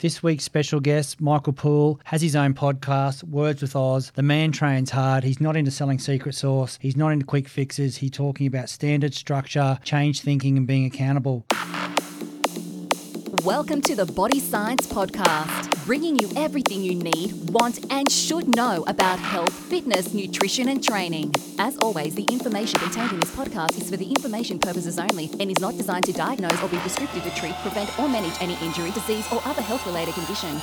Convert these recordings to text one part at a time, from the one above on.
This week's special guest, Michael Puhle, has his own podcast, Words with Oz. The man trains hard. He's not into selling secret sauce. He's not into quick fixes. He's talking about standard structure, change thinking, and being accountable. Welcome to the Body Science Podcast, bringing you everything you need, want, and should know about health, fitness, nutrition, and training. As always, the information contained in this podcast is for the information purposes only and is not designed to diagnose or be prescriptive to treat, prevent, or manage any injury, disease, or other health related condition.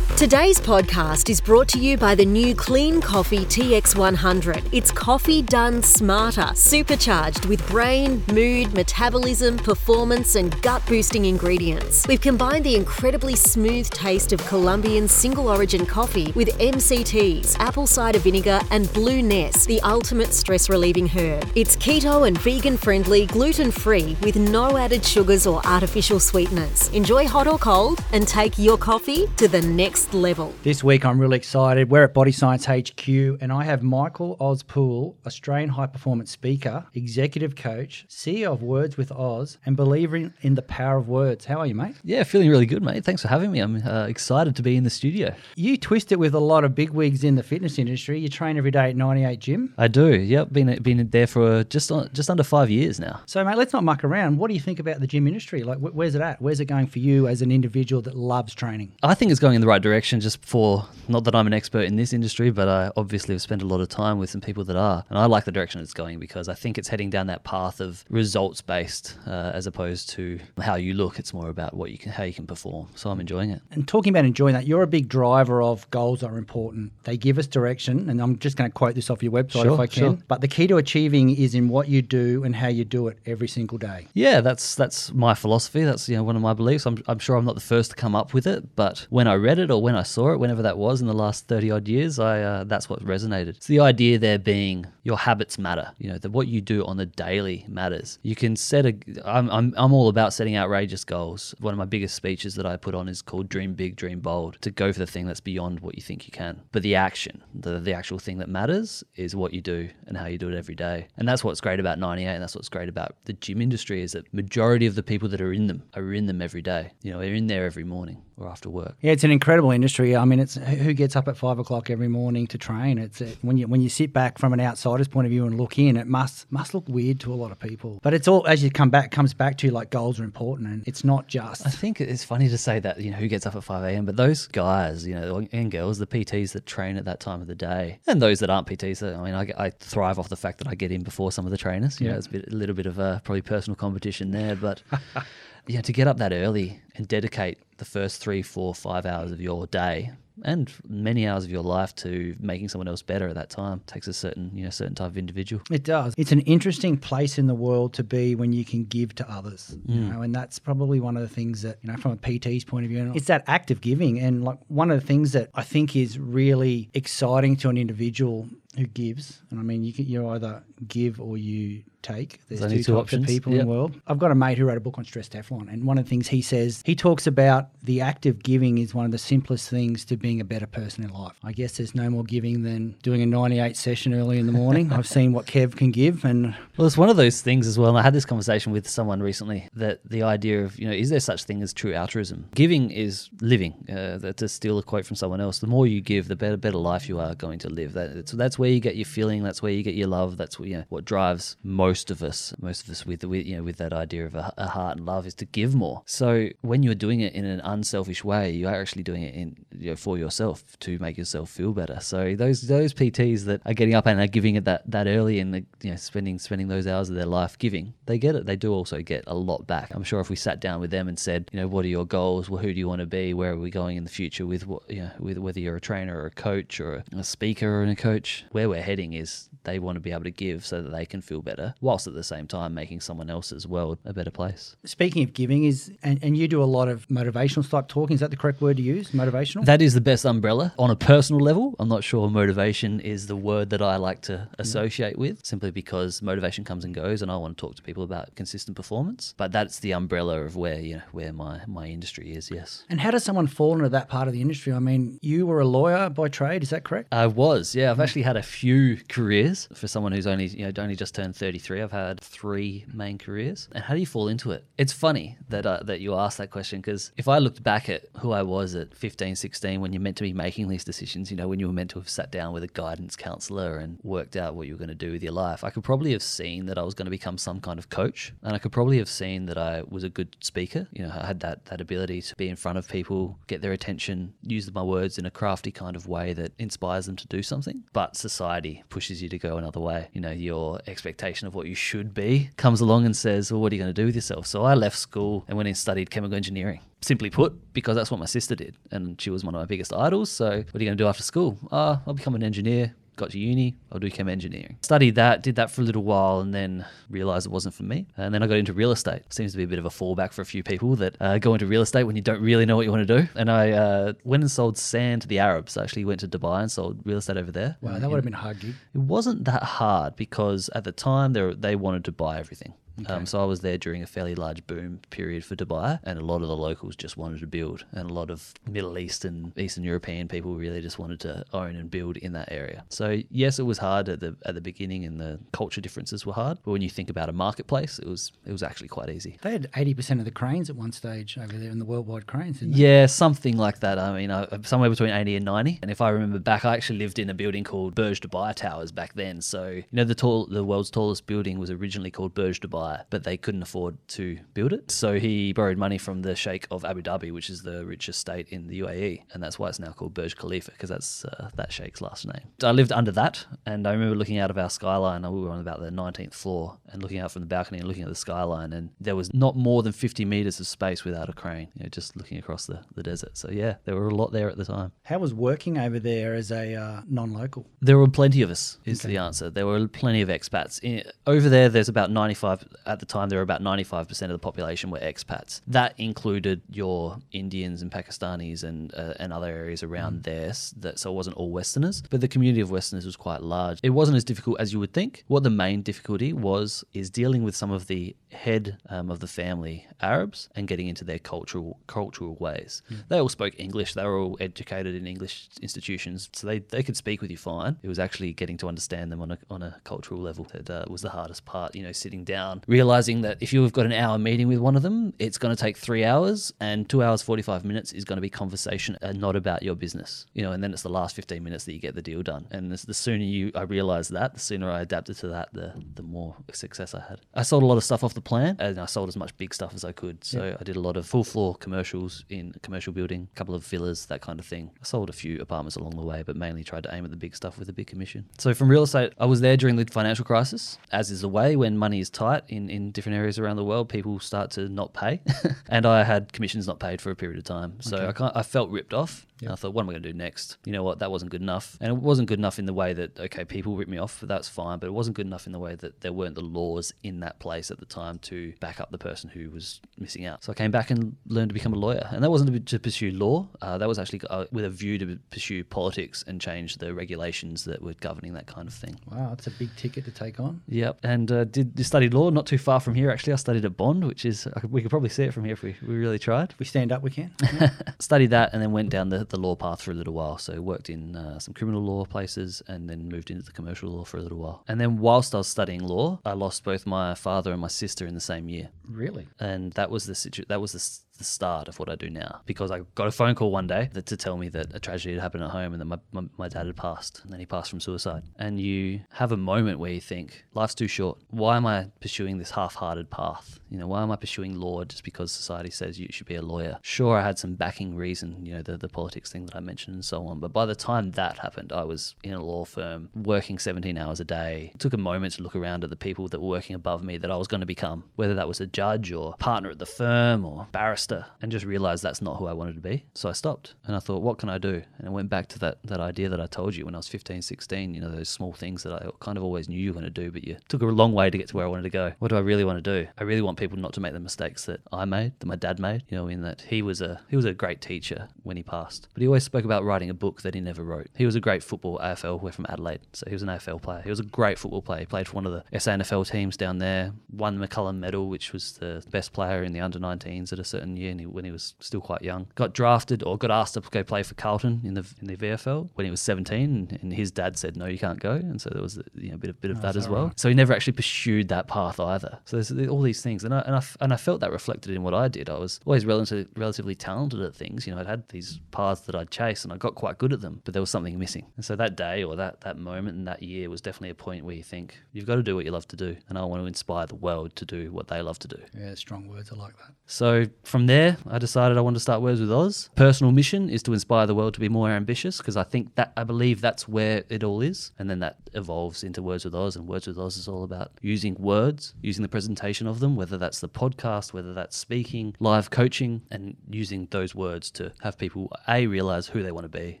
Today's podcast is brought to you by the new Clean Coffee TX100. It's coffee done smarter, supercharged with brain, mood, metabolism, performance, and gut boosting ingredients. We've combined the incredibly smooth taste of Colombian single origin coffee with MCTs, apple cider vinegar, and Bluenesse, the ultimate stress relieving herb. It's keto and vegan friendly, gluten free, with no added sugars or artificial sweeteners. Enjoy hot or cold and take your coffee to the next level. This week, I'm really excited. We're at Body Science HQ, and I have Michael Oz Puhle, Australian high performance speaker, executive coach, CEO of Words with Oz, and believer in, in the power of words. How are you, mate? Yeah, feeling really good, mate. Thanks for having me. I'm uh, excited to be in the studio. You twist it with a lot of big wigs in the fitness industry. You train every day at 98 Gym. I do. Yep, been been there for just on, just under five years now. So, mate, let's not muck around. What do you think about the gym industry? Like, wh- where's it at? Where's it going for you as an individual that loves training? I think it's going in the right direction. Just for not that I'm an expert in this industry, but I obviously have spent a lot of time with some people that are, and I like the direction it's going because I think it's heading down that path of results based uh, as opposed to how you look. It's more about what you can, how you can perform. So I'm enjoying it. And talking about enjoying that, you're a big driver of goals are important. They give us direction, and I'm just going to quote this off your website Sure, if I can. sure. But the key to achieving is in what you do and how you do it every single day. Yeah, that's that's my philosophy. That's you know one of my beliefs. I'm, I'm sure I'm not the first to come up with it, but when I read it or when I saw it, whenever that was in the last thirty odd years, I uh, that's what resonated. It's the idea there being your habits matter. You know that what you do on the daily matters. You can set a. I'm I'm I'm all about setting outrageous goals. One of my biggest speeches that I put on is called "Dream Big, Dream Bold." To go for the thing that's beyond what you think you can, but the action, the the actual thing that matters, is what you do and how you do it every day. And that's what's great about 98, and that's what's great about the gym industry is that majority of the people that are in them are in them every day. You know, they're in there every morning or after work. Yeah, it's an incredible industry. I mean, it's who gets up at five o'clock every morning to train. It's uh when you when you sit back from an outsider's point of view and look in, it must must look weird to a lot of people. But it's all as you come back comes back to like goals are important, and it's not just. I think it's funny to say that, you know, who gets up at 5 a.m., but those guys, you know, and girls, the PTs that train at that time of the day, and those that aren't PTs, I mean, I, I thrive off the fact that I get in before some of the trainers. You know, Yeah. it's a, bit, a little bit of a probably personal competition there, but yeah, to get up that early and dedicate the first three, four, five hours of your day and many hours of your life to making someone else better at that time takes a certain, you know, certain type of individual. It does. It's an interesting place in the world to be when you can give to others, you mm. know, and that's probably one of the things that, you know, from a PT's point of view, it's that act of giving. And like one of the things that I think is really exciting to an individual who gives, and I mean, you can, you either give or you take. There's only two, two types options. of people in the world. I've got a mate who wrote a book on stress Teflon, and one of the things he says, he talks about the act of giving is one of the simplest things to being a better person in life. I guess there's no more giving than doing a 98 session early in the morning. I've seen what Kev can give, and Well, it's one of those things as well. And I had this conversation with someone recently that the idea of, you know, is there such thing as true altruism? Giving is living. Uh, to steal a quote from someone else, the more you give, the better better life you are going to live. That, that's where you get your feeling. That's where you get your love. That's what, you know, what drives most of us. Most of us with, with you know with that idea of a, a heart and love is to give more. So when you're doing it in an unselfish way, you are actually doing it in you know, for yourself to make yourself feel better. So those those PTs that are getting up and are giving it that that early and you know spending spending those hours of their life giving, they get it. They do also get a lot back. I'm sure if we sat down with them and said, you know, what are your goals? Well, who do you want to be? Where are we going in the future with what you know, with whether you're a trainer or a coach or a speaker or a coach, where we're heading is they want to be able to give so that they can feel better, whilst at the same time making someone else's world a better place. speaking of giving, is and, and you do a lot of motivational type talking. Is that the correct word to use? Motivational. That is the best umbrella. On a personal level, I'm not sure motivation is the word that I like to associate with, simply because motivation comes and goes, and I want to talk to people about consistent performance. But that's the umbrella of where you know where my my industry is. Yes, and how does someone fall into that part of the industry? I mean, you were a lawyer by trade. Is that correct? I was. Yeah, I've actually had a a few careers for someone who's only you know only just turned 33. I've had three main careers. And how do you fall into it? It's funny that uh, that you asked that question because if I looked back at who I was at 15, 16, when you're meant to be making these decisions, you know, when you were meant to have sat down with a guidance counselor and worked out what you were going to do with your life, I could probably have seen that I was going to become some kind of coach, and I could probably have seen that I was a good speaker. You know, I had that that ability to be in front of people, get their attention, use my words in a crafty kind of way that inspires them to do something. But society pushes you to go another way. You know, your expectation of what you should be comes along and says, "Well, what are you going to do with yourself?" So I left school and went and studied chemical engineering simply put, because that's what my sister did, and she was one of my biggest idols. So, what are you going to do after school? Ah, I'll become an engineer. Got to uni, I'll do chem engineering. Studied that, did that for a little while, and then realized it wasn't for me. And then I got into real estate. Seems to be a bit of a fallback for a few people that uh, go into real estate when you don't really know what you want to do. And I uh, went and sold sand to the Arabs. I actually went to Dubai and sold real estate over there. Wow, that would have been hard gig. It wasn't that hard because at the time they they wanted to buy everything. Um, so I was there during a fairly large boom period for Dubai, and a lot of the locals just wanted to build, and a lot of Middle Eastern, Eastern European people really just wanted to own and build in that area. So yes, it was hard at the at the beginning, and the culture differences were hard. But when you think about a marketplace, it was it was actually quite easy. They had 80% of the cranes at one stage over there in the worldwide cranes, didn't they? Yeah, something like that. I mean, uh, somewhere between 80 and 90. And if I remember back, I actually lived in a building called Burj Dubai Towers back then. So, you know, the tall, the world's tallest building was originally called Burj Dubai, but they couldn't afford to build it. So he borrowed money from the Sheikh of Abu Dhabi, which is the richest state in the UAE. And that's why it's now called Burj Khalifa, because that's uh, that Sheikh's last name. I lived under that. And I remember looking out of our skyline. We were on about the 19th floor and looking out from the balcony and looking at the skyline. And there was not more than 50 meters of space without a crane, you know, just looking across the, the desert. So, yeah, there were a lot there at the time. How was working over there as a uh, non-local? There were plenty of us, is the answer. There were plenty of expats. In, over there, there's about 95, at the time, there were about 95% of the population were expats. That included your Indians and Pakistanis and uh, and other areas around there. That, so it wasn't all Westerners, but the community of Westerners was quite large. It wasn't as difficult as you would think. What the main difficulty was is dealing with some of the head um, of the family Arabs and getting into their cultural cultural ways. They all spoke English. They were all educated in English institutions, so they, they could speak with you fine. It was actually getting to understand them on a, on a cultural level that uh, was the hardest part. You know, sitting down, realizing that if you've got an hour meeting with one of them, it's going to take three hours, and two hours forty five minutes is going to be conversation and not about your business. You know, and then it's the last fifteen minutes that you get the deal done. And the, the sooner you I realized that, the sooner I adapted to that, the the more success I had. I sold a lot of stuff off the plan, and I sold as much big stuff as I could. So I did a lot of full floor commercials in a commercial building, a couple of villas, that kind of thing. I sold a few apartments along the way, but mainly tried to aim at the big stuff with a big commission. So from real estate, I was there during the financial crisis, as is the way when money is tight in, in different areas around the world, people start to not pay. and I had commissions not paid for a period of time. So I, can't, I felt ripped off. And I thought, what am I going to do next? You know what? That wasn't good enough. And it wasn't good enough in the way that, okay, people ripped me off, but that's fine. But it wasn't good enough in the way that there weren't the laws in that place at the time to back up the person who was missing out. So I came back and learned to become a lawyer. And that wasn't to, pursue law, uh, that was actually uh, with a view to pursue politics and change the regulations that were governing that kind of thing. Wow, that's a big ticket to take on. Yep, and uh, did studied law not too far from here. Actually, I studied at Bond, which is we could probably see it from here if we, we really tried. If we stand up, we can. Studied that and then went down the, the law path for a little while. So worked in uh, some criminal law places and then moved into the commercial law for a little while. And then whilst I was studying law, I lost both my father and my sister in the same year really? and that was the situ- that was the, the start of what I do now because I got a phone call one day that, to tell me that a tragedy had happened at home and that my, my, my dad had passed and then he passed from suicide. And you have a moment where you think life's too short. Why am I pursuing this half-hearted path? You know why am I pursuing law just because society says you should be a lawyer? Sure I had some backing reason you know the, the politics thing that I mentioned and so on but by the time that happened I was in a law firm working 17 hours a day. It took a moment to look around at the people that were working above me that I was going to become whether that was a judge or partner at the firm or barrister and just realized that's not who I wanted to be. So I stopped and I thought what can I do? And I went back to that that idea that I told you when I was 15 16 you know those small things that I kind of always knew you were going to do but you took a long way to get to where I wanted to go. What do I really want to do? I really want people not to make the mistakes that I made that my dad made you know in that he was a he was a great teacher when he passed. But he always spoke about writing a book that he never wrote. He was a great football AFL we're from Adelaide so he was an AFL player. He was a great football player. He played for one of the SANFL teams down there won the McCallum medal which was the best player in the under 19s at a certain year, and he, when he was still quite young, got drafted or got asked to go play for Carlton in the in the VFL when he was 17, and, his dad said no, you can't go, and so there was you know a bit of bit of oh, that as well. So he never actually pursued that path either. So there's all these things, and I, and I and I felt that reflected in what I did. I was always relatively relatively talented at things. You know, I'd had these paths that I'd chase, and I got quite good at them, but there was something missing. And so that day or that that moment and that year was definitely a point where you think you've got to do what you love to do, and I want to inspire the world to do what they love to do. Yeah, strong words. I like that. So from there, I decided I wanted to start Words with Oz. Personal mission is to inspire the world to be more ambitious because I think that I believe that's where it all is, and then that evolves into Words with Oz. And Words with Oz is all about using words, using the presentation of them, whether that's the podcast, whether that's speaking, live coaching, and using those words to have people a realize who they want to be,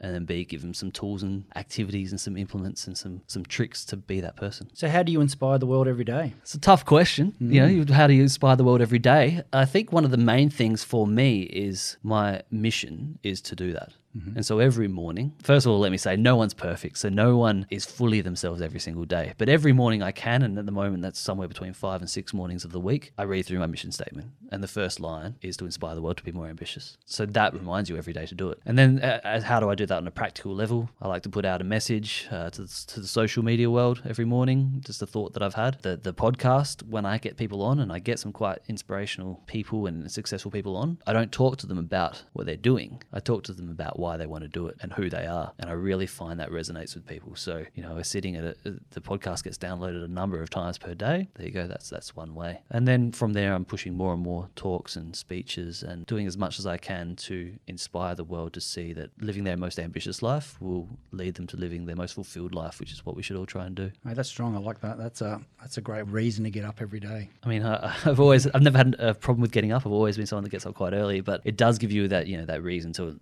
and then b give them some tools and activities and some implements and some some tricks to be that person. So, how do you inspire the world every day? It's a tough question. You know, mm. how do you inspire the world every day? I think one of the main things for me is my mission is to do that. And so every morning, first of all, let me say, no one's perfect. So no one is fully themselves every single day. But every morning I can, and at the moment that's somewhere between five and six mornings of the week, I read through my mission statement. And the first line is to inspire the world to be more ambitious. So that reminds you every day to do it. And then uh, how do I do that on a practical level? I like to put out a message uh, to, the- to the social media world every morning, just a thought that I've had. The, the podcast, when I get people on and I get some quite inspirational people and successful people on, I don't talk to them about what they're doing. I talk to them about why they want to do it and who they are. And I really find that resonates with people. So, you know, we're sitting at a, uh, the podcast gets downloaded a number of times per day. There you go. That's, that's one way. And then from there, I'm pushing more and more talks and speeches and doing as much as I can to inspire the world to see that living their most ambitious life will lead them to living their most fulfilled life, which is what we should all try and do. Mate, that's strong. I like that. That's a that's a great reason to get up every day. I mean, I, I've always, I've never had a problem with getting up. I've always been someone that gets up quite early, but it does give you that, you know, that reason to,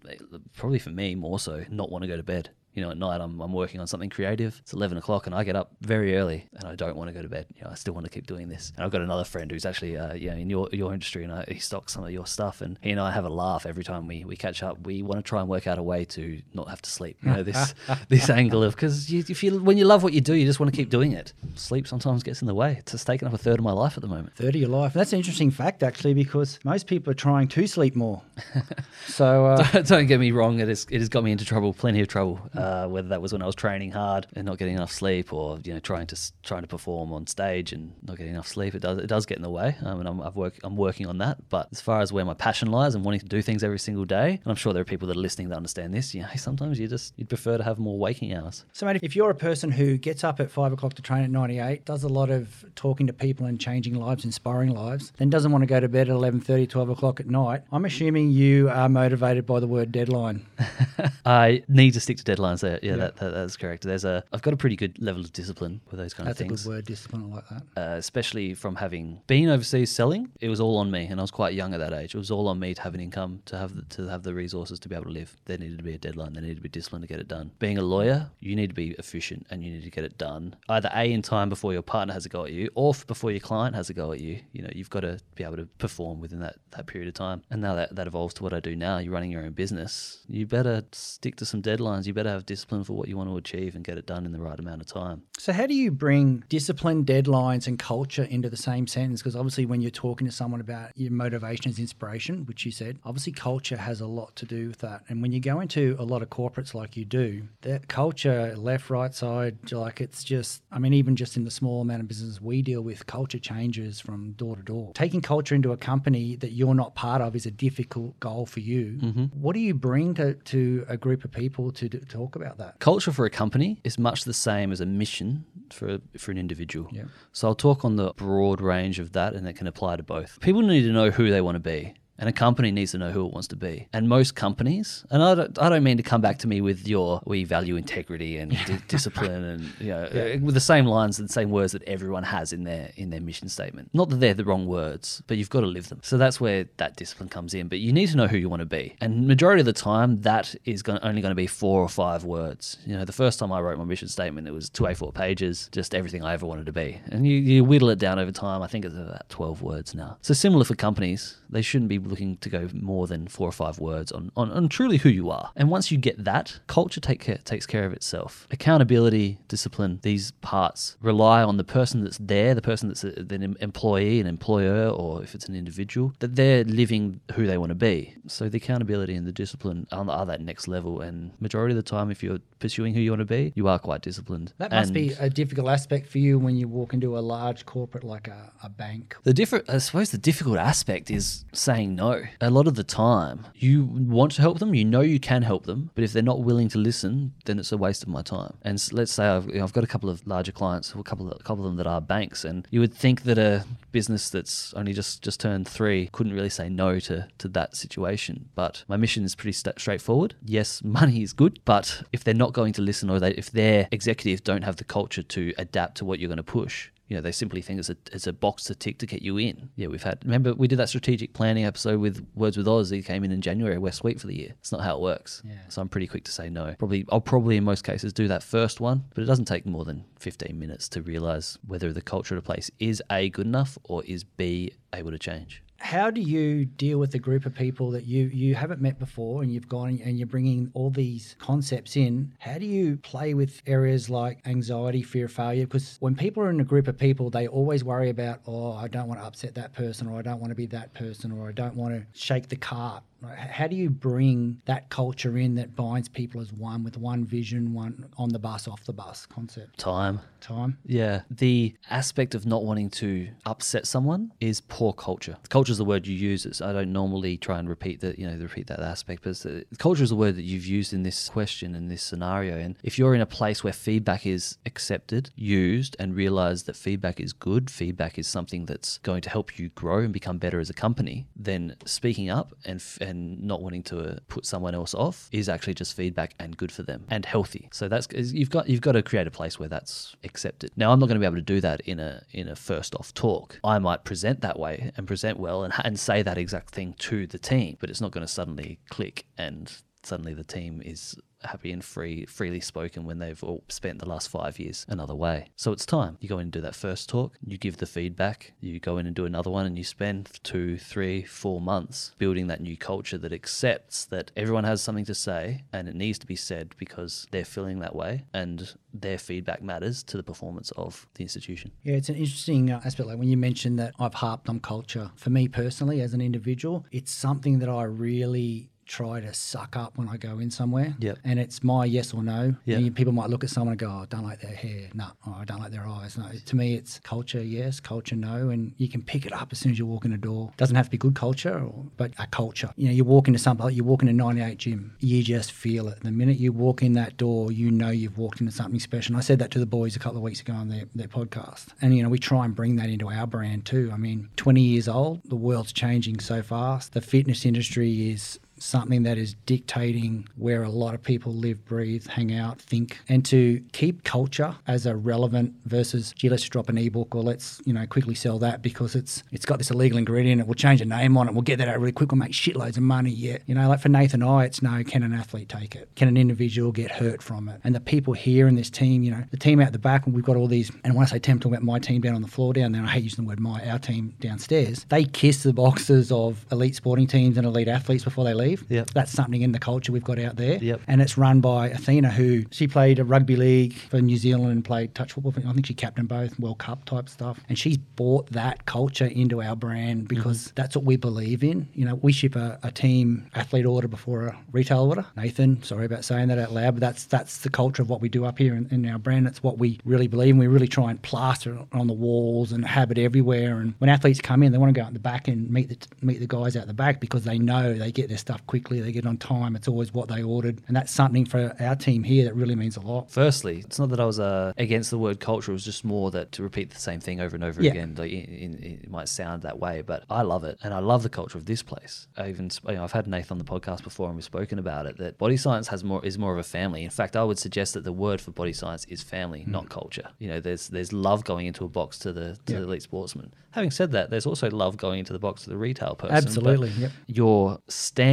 probably for me more so, not want to go to bed. You know, at night I'm, I'm working on something creative. It's 11 o'clock and I get up very early and I don't want to go to bed. You know, I still want to keep doing this. And I've got another friend who's actually, uh, you know, in your, your industry and I, he stocks some of your stuff and he and I have a laugh every time we, we catch up. We want to try and work out a way to not have to sleep. You know, this, this angle of, because you, if you, when you love what you do, you just want to keep doing it. Sleep sometimes gets in the way. It's just taken up a third of my life at the moment. Third of your life. That's an interesting fact, actually, because most people are trying to sleep more. so, uh, Don't get me wrong; it has it has got me into trouble, plenty of trouble. Uh, whether that was when I was training hard and not getting enough sleep, or you know trying to trying to perform on stage and not getting enough sleep, it does it does get in the way. Um, and I'm I've work, I'm working on that. But as far as where my passion lies and wanting to do things every single day, and I'm sure there are people that are listening that understand this. You know, sometimes you just you'd prefer to have more waking hours. so mate, if you're a person who gets up at five o'clock to train at 98, does a lot of talking to people and changing lives, inspiring lives, then doesn't want to go to bed at 11:30, 12 o'clock at night, I'm assuming you are motivated by the word deadline. I need to stick to deadlines. There, yeah, That, that that's correct. There's a I've got a pretty good level of discipline with those kind That's of a things. good word, discipline. I like that. uh, especially from having been overseas selling, it was all on me, and I was quite young at that age. It was all on me to have an income, to have the, to have the resources to be able to live. There needed to be a deadline. There needed to be discipline to get it done. Being a lawyer, you need to be efficient and you need to get it done either a in time before your partner has a go at you, or before your client has a go at you. You know, you've got to be able to perform within that that period of time. And now that that evolves to what I do now. You're running your own business. You better stick to some deadlines. You better have discipline for what you want to achieve and get it done in the right amount of time. So, how do you bring discipline, deadlines, and culture into the same sentence? Because obviously, when you're talking to someone about your motivation is inspiration, which you said, obviously, culture has a lot to do with that. And when you go into a lot of corporates like you do, that culture, left, right side, like it's just, I mean, even just in the small amount of business we deal with, culture changes from door to door. Taking culture into a company that you're not part of is a difficult goal for you. Mm-hmm. What do you bring to, to a group of people to, to talk about that? Culture for a company is much the same as a mission for for an individual. Yeah. So I'll talk on the broad range of that, and that can apply to both. People need to know who they want to be. And a company needs to know who it wants to be. And most companies, and I don't, I don't mean to come back to me with your, we value integrity and di- discipline and, you know, uh, with the same lines and the same words that everyone has in their, in their mission statement. Not that they're the wrong words, but you've got to live them. So that's where that discipline comes in. But you need to know who you want to be. And majority of the time, that is going, only going to be four or five words. You know, the first time I wrote my mission statement, it was two A4 pages, just everything I ever wanted to be. And you, you whittle it down over time. I think it's about 12 words now. So similar for companies. They shouldn't be looking to go more than four or five words on, on, on truly who you are. And once you get that, culture take care, takes care of itself. Accountability, discipline, these parts rely on the person that's there, the person that's a, an employee, an employer, or if it's an individual, that they're living who they want to be. So the accountability and the discipline are, are that next level. And majority of the time, if you're pursuing who you want to be, you are quite disciplined. That must And be a difficult aspect for you when you walk into a large corporate like a, a bank. The different, I suppose, the difficult aspect is saying no. A lot of the time, you want to help them, you know you can help them, but if they're not willing to listen, then it's a waste of my time. And let's say I've, you know, I've got a couple of larger clients, a couple, of, a couple of them that are banks, and you would think that a business that's only just just turned three couldn't really say no to to that situation. But my mission is pretty sta straightforward. Yes, money is good, but if they're not going to listen, or they, if their executives don't have the culture to adapt to what you're going to push, you know, they simply think it's a, it's a box to tick to get you in. Yeah, we've had, remember, we did that strategic planning episode with Words with Oz. He came in in January, West Week for the year. It's not how it works. Yeah. So I'm pretty quick to say no. Probably, I'll probably in most cases do that first one, but it doesn't take more than 15 minutes to realize whether the culture of the place is A, good enough, or is B, able to change. How do you deal with a group of people that you you haven't met before and you've gone and you're bringing all these concepts in? How do you play with areas like anxiety, fear of failure? Because when people are in a group of people, they always worry about, oh, I don't want to upset that person, or I don't want to be that person, or I don't want to shake the cart. How do you bring that culture in that binds people as one with one vision, one on the bus, off the bus concept? Time. Time. Yeah. The aspect of not wanting to upset someone is poor culture. Culture is the word you use. It's, I don't normally try and repeat that, you know, repeat that aspect, but the, uh, culture is the word that you've used in this question, in this scenario. And if you're in a place where feedback is accepted, used, and realize that feedback is good, feedback is something that's going to help you grow and become better as a company, then speaking up and, f- and not wanting to uh, put someone else off is actually just feedback and good for them and healthy. So that's you've got you've got to create a place where that's accepted. Now I'm not going to be able to do that in a in a first off talk. I might present that way and present well and and say that exact thing to the team, but it's not going to suddenly click and suddenly the team is happy and free freely spoken when they've all spent the last five years another way so it's time you go in and do that first talk you give the feedback you go in and do another one and you spend two three four months building that new culture that accepts that everyone has something to say and it needs to be said because they're feeling that way and their feedback matters to the performance of the institution Yeah, it's an interesting uh, aspect. Like when you mentioned that I've harped on culture. For me personally, as an individual, it's something that I really try to suck up when I go in somewhere. Yep. And it's my yes or no. You- people might look at someone and go, oh, I don't like their hair. No. Oh, I don't like their eyes. No. To me, it's culture yes, culture no. And you can pick it up as soon as you walk in the door. doesn't have to be good culture, or, but a culture. You know, you walk into something like you walk into 98 gym, you just feel it. The minute you walk in that door, you know you've walked into something special. And I said that to the boys a couple of weeks ago on their, their podcast. And, you know, we try and bring that into our brand too. I mean, 20 years old, the world's changing so fast. The fitness industry is something that is dictating where a lot of people live, breathe, hang out, think, and to keep culture as a relevant versus, gee, let's drop an ebook or let's, you know, quickly sell that because it's it's got this illegal ingredient. It will change a name on it. We'll get that out really quick. We'll make shitloads of money. Yeah, you know, like for Nathan I, it's no. Can an athlete take it? Can an individual get hurt from it? And the people here in this team, you know, the team out the back, and we've got all these. And when I say team, I'm talking about my team down on the floor down there. I hate using the word my. Our team downstairs. They kiss the boxes of elite sporting teams and elite athletes before they leave. Yep. That's something in the culture we've got out there. Yep. And it's run by Athena, who she played a rugby league for New Zealand and played touch football. I think she captained both World Cup type stuff. And she's brought that culture into our brand mm-hmm. because that's what we believe in. You know, we ship a, a team athlete order before a retail order. Nathan, sorry about saying that out loud, but that's that's the culture of what we do up here in, in our brand. It's what we really believe in. We really try and plaster it on the walls and have it everywhere. And when athletes come in, they want to go out in the back and meet the meet the guys out the back because they know they get their stuff quickly, they get on time. It's always what they ordered, and that's something for our team here that really means a lot. Firstly, it's not that I was uh, against the word culture. It was just more that to repeat the same thing over and over Yeah. again. Like, in, it might sound that way, but I love it, and I love the culture of this place. I even, you know, I've had Nathan on the podcast before, and we've spoken about it. That body science has more is more of a family. In fact, I would suggest that the word for body science is family, not culture. You know, there's there's love going into a box to the to Yeah. the elite sportsman. Having said that, there's also love going into the box to the retail person. Absolutely, yep. Your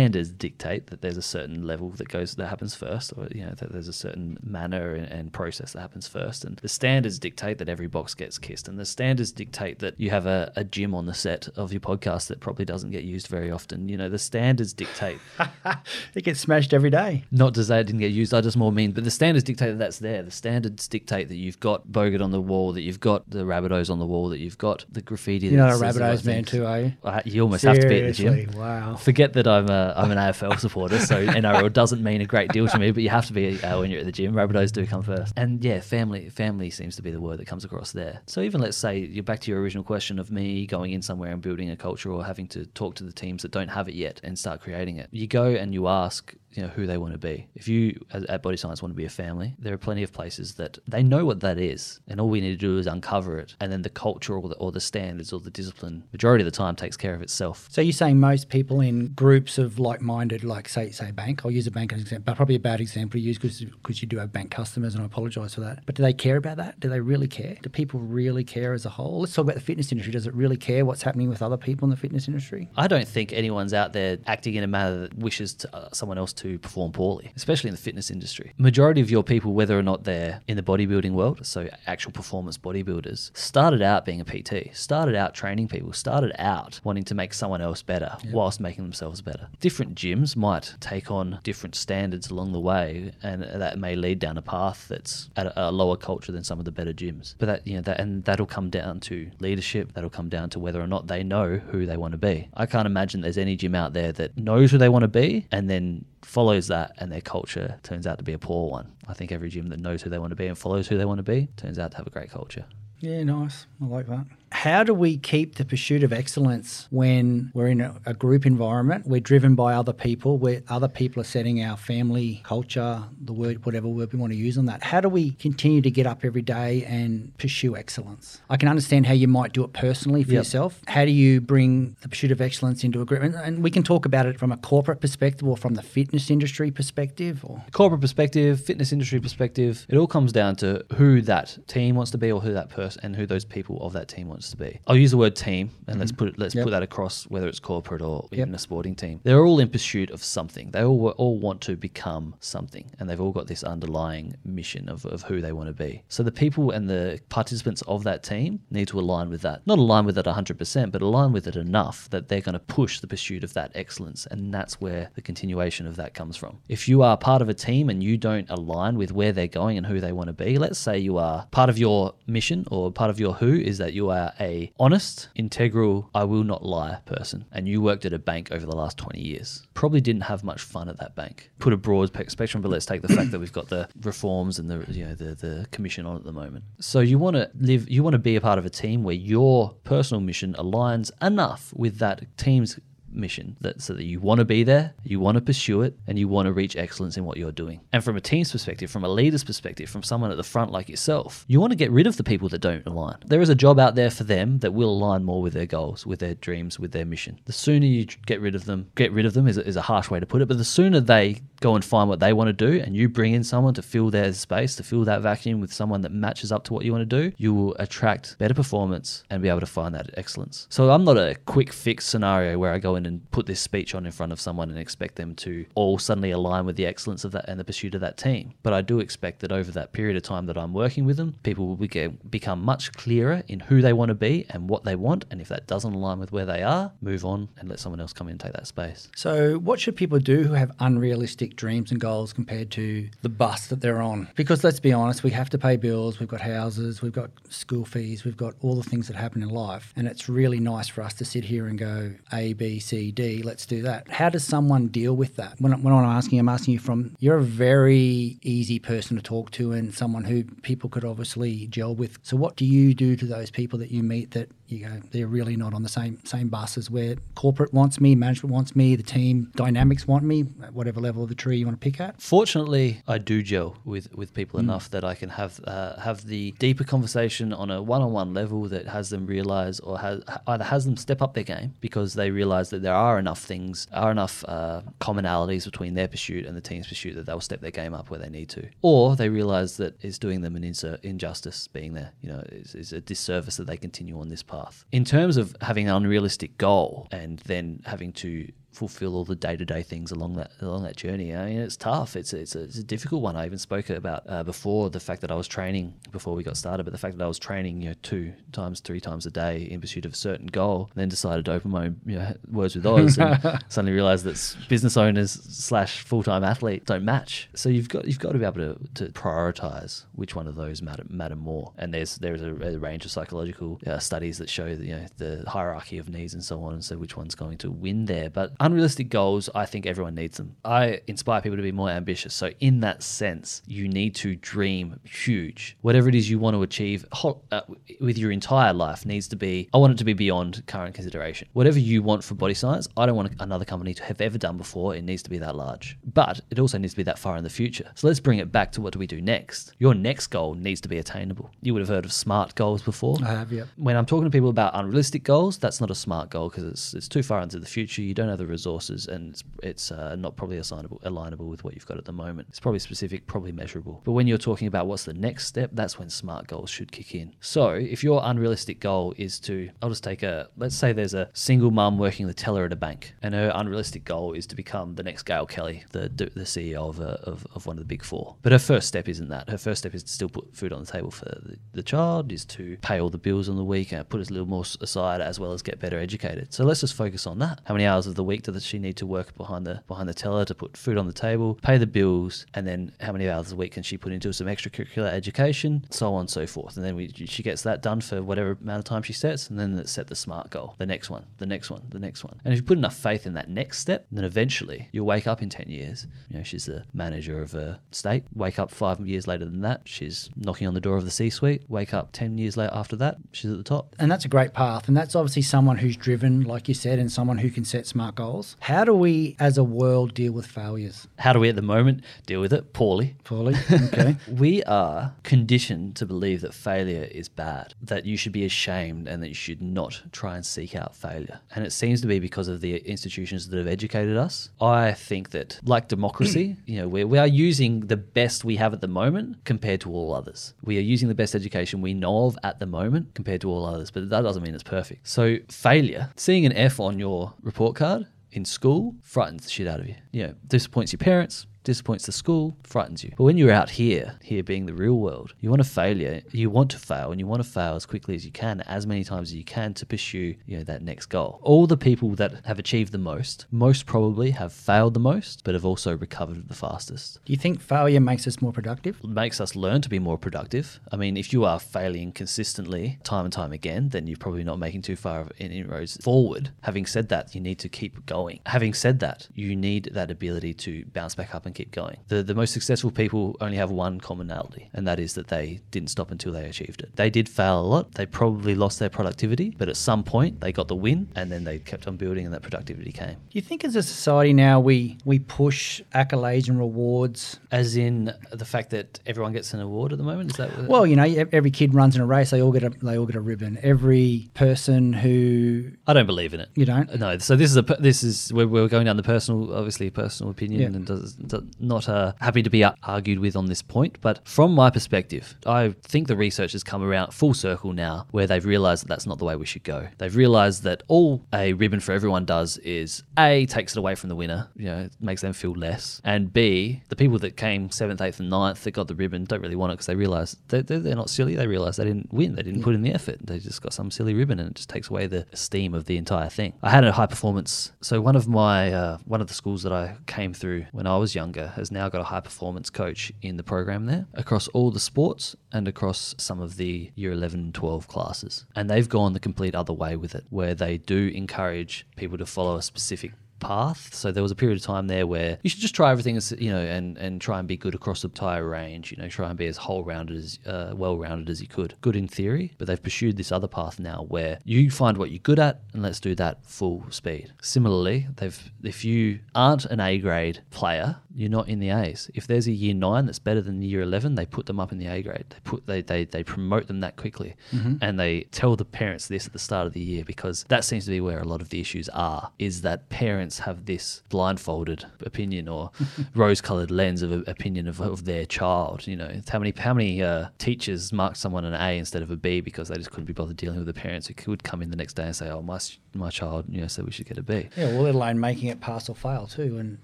standards dictate that there's a certain level that goes that happens first, or you know that there's a certain manner and, and process that happens first, and the standards dictate that every box gets kissed, and the standards dictate that you have a, a gym on the set of your podcast that probably doesn't get used very often. You know, the standards dictate. it gets smashed every day. Not to say it didn't get used, I just more mean, but the standards dictate that that's there. The standards dictate that you've got Bogut on the wall, that you've got the Rabbitohs on the wall, that you've got the graffiti. You're not a Rabbitohs man too, are you? I- You almost have to be at the gym. Wow. Forget that I'm a, I'm an AFL supporter, so NRL doesn't mean a great deal to me. But you have to be uh, when you're at the gym. Rabbitohs do come first, and yeah, family family seems to be the word that comes across there. So even let's say you're back to your original question of me going in somewhere and building a culture, or having to talk to the teams that don't have it yet and start creating it. You go and you ask you know who they want to be. If you at Body Science want to be a family, there are plenty of places that they know what that is, and all we need to do is uncover it, and then the culture or the, or the standards or the discipline, majority of the time, takes care of itself. So you're saying most people in groups of like-minded, like say say bank. I'll use a bank as an example, but probably a bad example to use because you do have bank customers, and I apologise for that. But do they care about that? Do they really care? Do people really care as a whole? Let's talk about the fitness industry. Does it really care what's happening with other people in the fitness industry? I don't think anyone's out there acting in a manner that wishes to, uh, someone else to perform poorly, especially in the fitness industry. Majority of your people, whether or not they're in the bodybuilding world, so actual performance bodybuilders, started out being a PT, started out training people, started out wanting to make someone else better whilst making themselves better. Different gyms might take on different standards along the way, and that may lead down a path that's at a, a lower culture than some of the better gyms. But that you know that and that'll come down to leadership. That'll come down to whether or not they know who they want to be. I can't imagine there's any gym out there that knows who they want to be and then follows that and their culture turns out to be a poor one. I think every gym that knows who they want to be and follows who they want to be turns out to have a great culture. Yeah, nice. I like that. How do we keep the pursuit of excellence when we're in a, a group environment? We're driven by other people, where other people are setting our family culture, the word, whatever word we want to use on that. How do we continue to get up every day and pursue excellence? I can understand how you might do it personally for Yep. yourself. How do you bring the pursuit of excellence into a group? And, and we can talk about it from a corporate perspective or from the fitness industry perspective. Or corporate perspective, fitness industry perspective, it all comes down to who that team wants to be or who that person and who those people of that team wants to be. I'll use the word team and let's mm-hmm. put it, let's Yep. put that across whether it's corporate or Yep. even a sporting team. They're all in pursuit of something. They all all want to become something and they've all got this underlying mission of, of who they want to be. So the people and the participants of that team need to align with that. Not align with it 100%, but align with it enough that they're going to push the pursuit of that excellence and that's where the continuation of that comes from. If you are part of a team and you don't align with where they're going and who they want to be, let's say you are part of your mission or part of your who is that you are a honest, integral, I will not lie person and you worked at a bank over the last 20 years. Probably didn't have much fun at that bank. Put a broad spectrum, but let's take the fact that we've got the reforms and the you know the the commission on at the moment. So you want to live you want to be a part of a team where your personal mission aligns enough with that team's mission that so that you want to be there, you want to pursue it, and you want to reach excellence in what you're doing. And from a team's perspective, from a leader's perspective, from someone at the front like yourself, you want to get rid of the people that don't align. There is a job out there for them that will align more with their goals, with their dreams, with their mission. The sooner you get rid of them, get rid of them is a, is a harsh way to put it, but the sooner they go and find what they want to do and you bring in someone to fill their space, to fill that vacuum with someone that matches up to what you want to do, you will attract better performance and be able to find that excellence. So I'm not a quick fix scenario where I go in and put this speech on in front of someone and expect them to all suddenly align with the excellence of that and the pursuit of that team. But I do expect that over that period of time that I'm working with them, people will be, become much clearer in who they want to be and what they want. And if that doesn't align with where they are, move on and let someone else come in and take that space. So, what should people do who have unrealistic dreams and goals compared to the bus that they're on? Because let's be honest, we have to pay bills, we've got houses, we've got school fees, we've got all the things that happen in life. And it's really nice for us to sit here and go A, B, C, D, let's do that. How does someone deal with that? When, when I'm asking, I'm asking you from you're a very easy person to talk to and someone who people could obviously gel with. So, what do you do to those people that you meet that you go, they're really not on the same same bus as where corporate wants me, management wants me, the team dynamics want me, at whatever level of the tree you want to pick at. Fortunately, I do gel with, with people enough that I can have uh, have the deeper conversation on a one on one level that has them realize or has either has them step up their game because they realize that there are enough things, are enough uh, commonalities between their pursuit and the team's pursuit that they'll step their game up where they need to, or they realize that it's doing them an inser- injustice being there. You know, it's, it's a disservice that they continue on this path. In terms of having an unrealistic goal and then having to fulfill all the day to day things along that along that journey. I mean, it's tough. It's a, it's a, it's a difficult one. I even spoke about uh, before the fact that I was training before we got started, but the fact that I was training, you know, two times, three times a day in pursuit of a certain goal, then decided to open my own you know, words with Oz, and suddenly realized that business owners slash full time athlete don't match. So you've got you've got to be able to, to prioritize which one of those matter matter more. And there's there's a, a range of psychological uh, studies that show that, you know the hierarchy of needs and so on, and so which one's going to win there. But unrealistic goals, I think everyone needs them. I inspire people to be more ambitious. So in that sense, you need to dream huge. Whatever it is you want to achieve uh, with your entire life needs to be. I want it to be beyond current consideration. Whatever you want for body science, I don't want another company to have ever done before. It needs to be that large, but it also needs to be that far in the future. So let's bring it back to what do we do next? Your next goal needs to be attainable. You would have heard of SMART goals before. I have, yeah. When I'm talking to people about unrealistic goals, that's not a smart goal because it's, it's too far into the future. You don't have the resources, and it's, it's uh, not probably assignable, alignable with what you've got at the moment. It's probably specific, probably measurable. But when you're talking about what's the next step, that's when smart goals should kick in. So if your unrealistic goal is to, I'll just take a, let's say there's a single mum working the teller at a bank, and her unrealistic goal is to become the next Gail Kelly, the the CEO of, a, of of one of the big four. But her first step isn't that. Her first step is to still put food on the table for the, the child, is to pay all the bills on the week and put a little more aside as well as get better educated. So let's just focus on that. How many hours of the week does she need to work behind the behind the teller to put food on the table, pay the bills, and then how many hours a week can she put into some extracurricular education, so on and so forth. And then we, she gets that done for whatever amount of time she sets, and then let's set the smart goal, the next one, the next one, the next one. And if you put enough faith in that next step, then eventually you'll wake up in 10 years. You know, she's the manager of a state. Wake up five years later than that, she's knocking on the door of the C suite. Wake up 10 years later after that, she's at the top. And that's a great path. And that's obviously someone who's driven, like you said, and someone who can set smart goals. How do we, as a world, deal with failures? How do we at the moment deal with it? Poorly. Poorly. Okay. We are conditioned to believe that failure is bad, that you should be ashamed and that you should not try and seek out failure. And it seems to be because of the institutions that have educated us. I think that, like democracy, you know, we, we are using the best we have at the moment compared to all others. We are using the best education we know of at the moment compared to all others, but that doesn't mean it's perfect. So, failure, seeing an F on your report card in school frightens the shit out of you. Know, disappoints your parents, disappoints the school, frightens you. But when you're out here, here being the real world, you want to failure, you want to fail, and you want to fail as quickly as you can, as many times as you can to pursue, you know, that next goal. All the people that have achieved the most, most probably have failed the most, but have also recovered the fastest. Do you think failure makes us more productive? It makes us learn to be more productive. I mean, if you are failing consistently time and time again, then you're probably not making too far of an inroads forward. Having said that, you need to keep going. Having said that, you need that ability to bounce back up and keep going. The the most successful people only have one commonality, and that is that they didn't stop until they achieved it. They did fail a lot. They probably lost their productivity, but at some point they got the win, and then they kept on building, and that productivity came. Do you think as a society now we, we push accolades and rewards? As in the fact that everyone gets an award at the moment. Is that what- Well, you know, every kid runs in a race, they all get a, they all get a ribbon. Every person who I don't believe in it. you don't. No, so this is a this is we're, we're going down the personal, obviously a personal opinion, Yeah. and does, does not uh, happy to be argued with on this point. But from my perspective, I think the research has come around full circle now, where they've realised that that's not the way we should go. They've realised that all a ribbon for everyone does is a takes it away from the winner, you know, makes them feel less, and b the people that came seventh, eighth, and ninth that got the ribbon don't really want it because they realise they're, they're, not silly. They realise they didn't win. They didn't put in the effort. They just got some silly ribbon, and it just takes away the esteem of the entire thing. I had a high performance. So one of my uh, one of the schools that I came through when I was has now got a high performance coach in the program there across all the sports and across some of the year 11 and 12 classes. And they've gone the complete other way with it, where they do encourage people to follow a specific path. So there was a period of time there where you should just try everything, you know, and and try and be good across the entire range. You know, try and be as whole rounded as uh, well rounded as you could. Good in theory, but they've pursued this other path now where you find what you're good at and let's do that full speed. Similarly, they've if you aren't an A grade player you're not in the A's. If there's a year nine that's better than the year 11, they put them up in the A grade. They put they they, they promote them that quickly, and they tell the parents this at the start of the year because that seems to be where a lot of the issues are. Is that parents have this blindfolded opinion or rose-colored lens of opinion of, of their child. You know, how many how many uh, teachers mark someone an A instead of a B because they just couldn't be bothered dealing with the parents who could come in the next day and say, "Oh, my my child, you know, said we should get a B." Yeah, well, let alone making it pass or fail too, and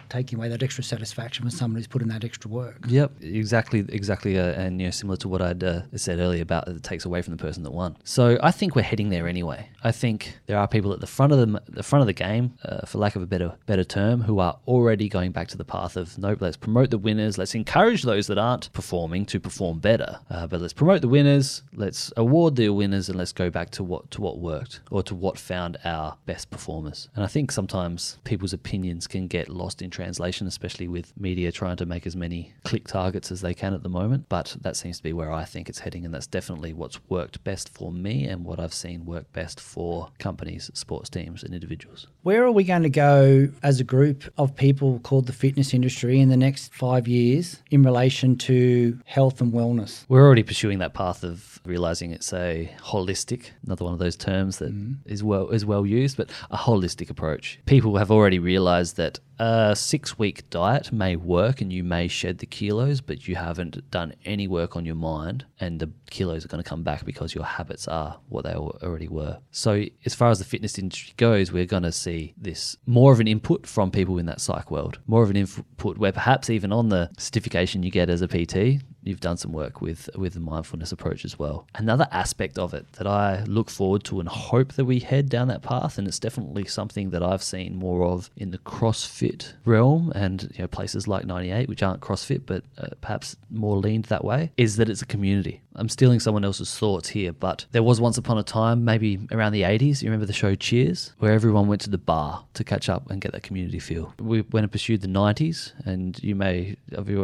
taking away that extra satisfaction from someone who's put in that extra work. Yep, exactly, exactly, uh, and you know, similar to what I'd uh, said earlier about it takes away from the person that won. So I think we're heading there anyway. I think there are people at the front of the the front of the game, uh, for lack of a better better term, who are already going back to the path of nope. Let's promote the winners. Let's encourage those that aren't performing to perform better. Uh, but let's promote the winners. Let's award the winners, and let's go back to what to what worked or to what found our best performers. And I think sometimes people's opinions can get lost in translation, especially with media trying to make as many click targets as they can at the moment. But that seems to be where I think it's heading, and that's definitely what's worked best for me and what I've seen work best for companies, sports teams, and individuals. Where are we going to go as a group of people called the fitness industry in the next five years in relation to health and wellness? We're already pursuing that path of realizing it's a holistic, another one of those terms that mm-hmm. is well is well used, but a holistic approach. People have already realized that a six week diet may work and you may shed the kilos, but you haven't done any work on your mind, and the kilos are going to come back because your habits are what they already were. So, as far as the fitness industry goes, we're going to see this more of an input from people in that psych world, more of an input where perhaps even on the certification you get as a PT, you've done some work with with the mindfulness approach as well. Another aspect of it that I look forward to and hope that we head down that path, and it's definitely something that I've seen more of in the CrossFit realm and you know places like 98, which aren't CrossFit but uh, perhaps more leaned that way, is that it's a community. I'm stealing someone else's thoughts here, but there was once upon a time, maybe around the 80s, you remember the show Cheers, where everyone went to the bar to catch up and get that community feel. We went and pursued the 90s, and you may,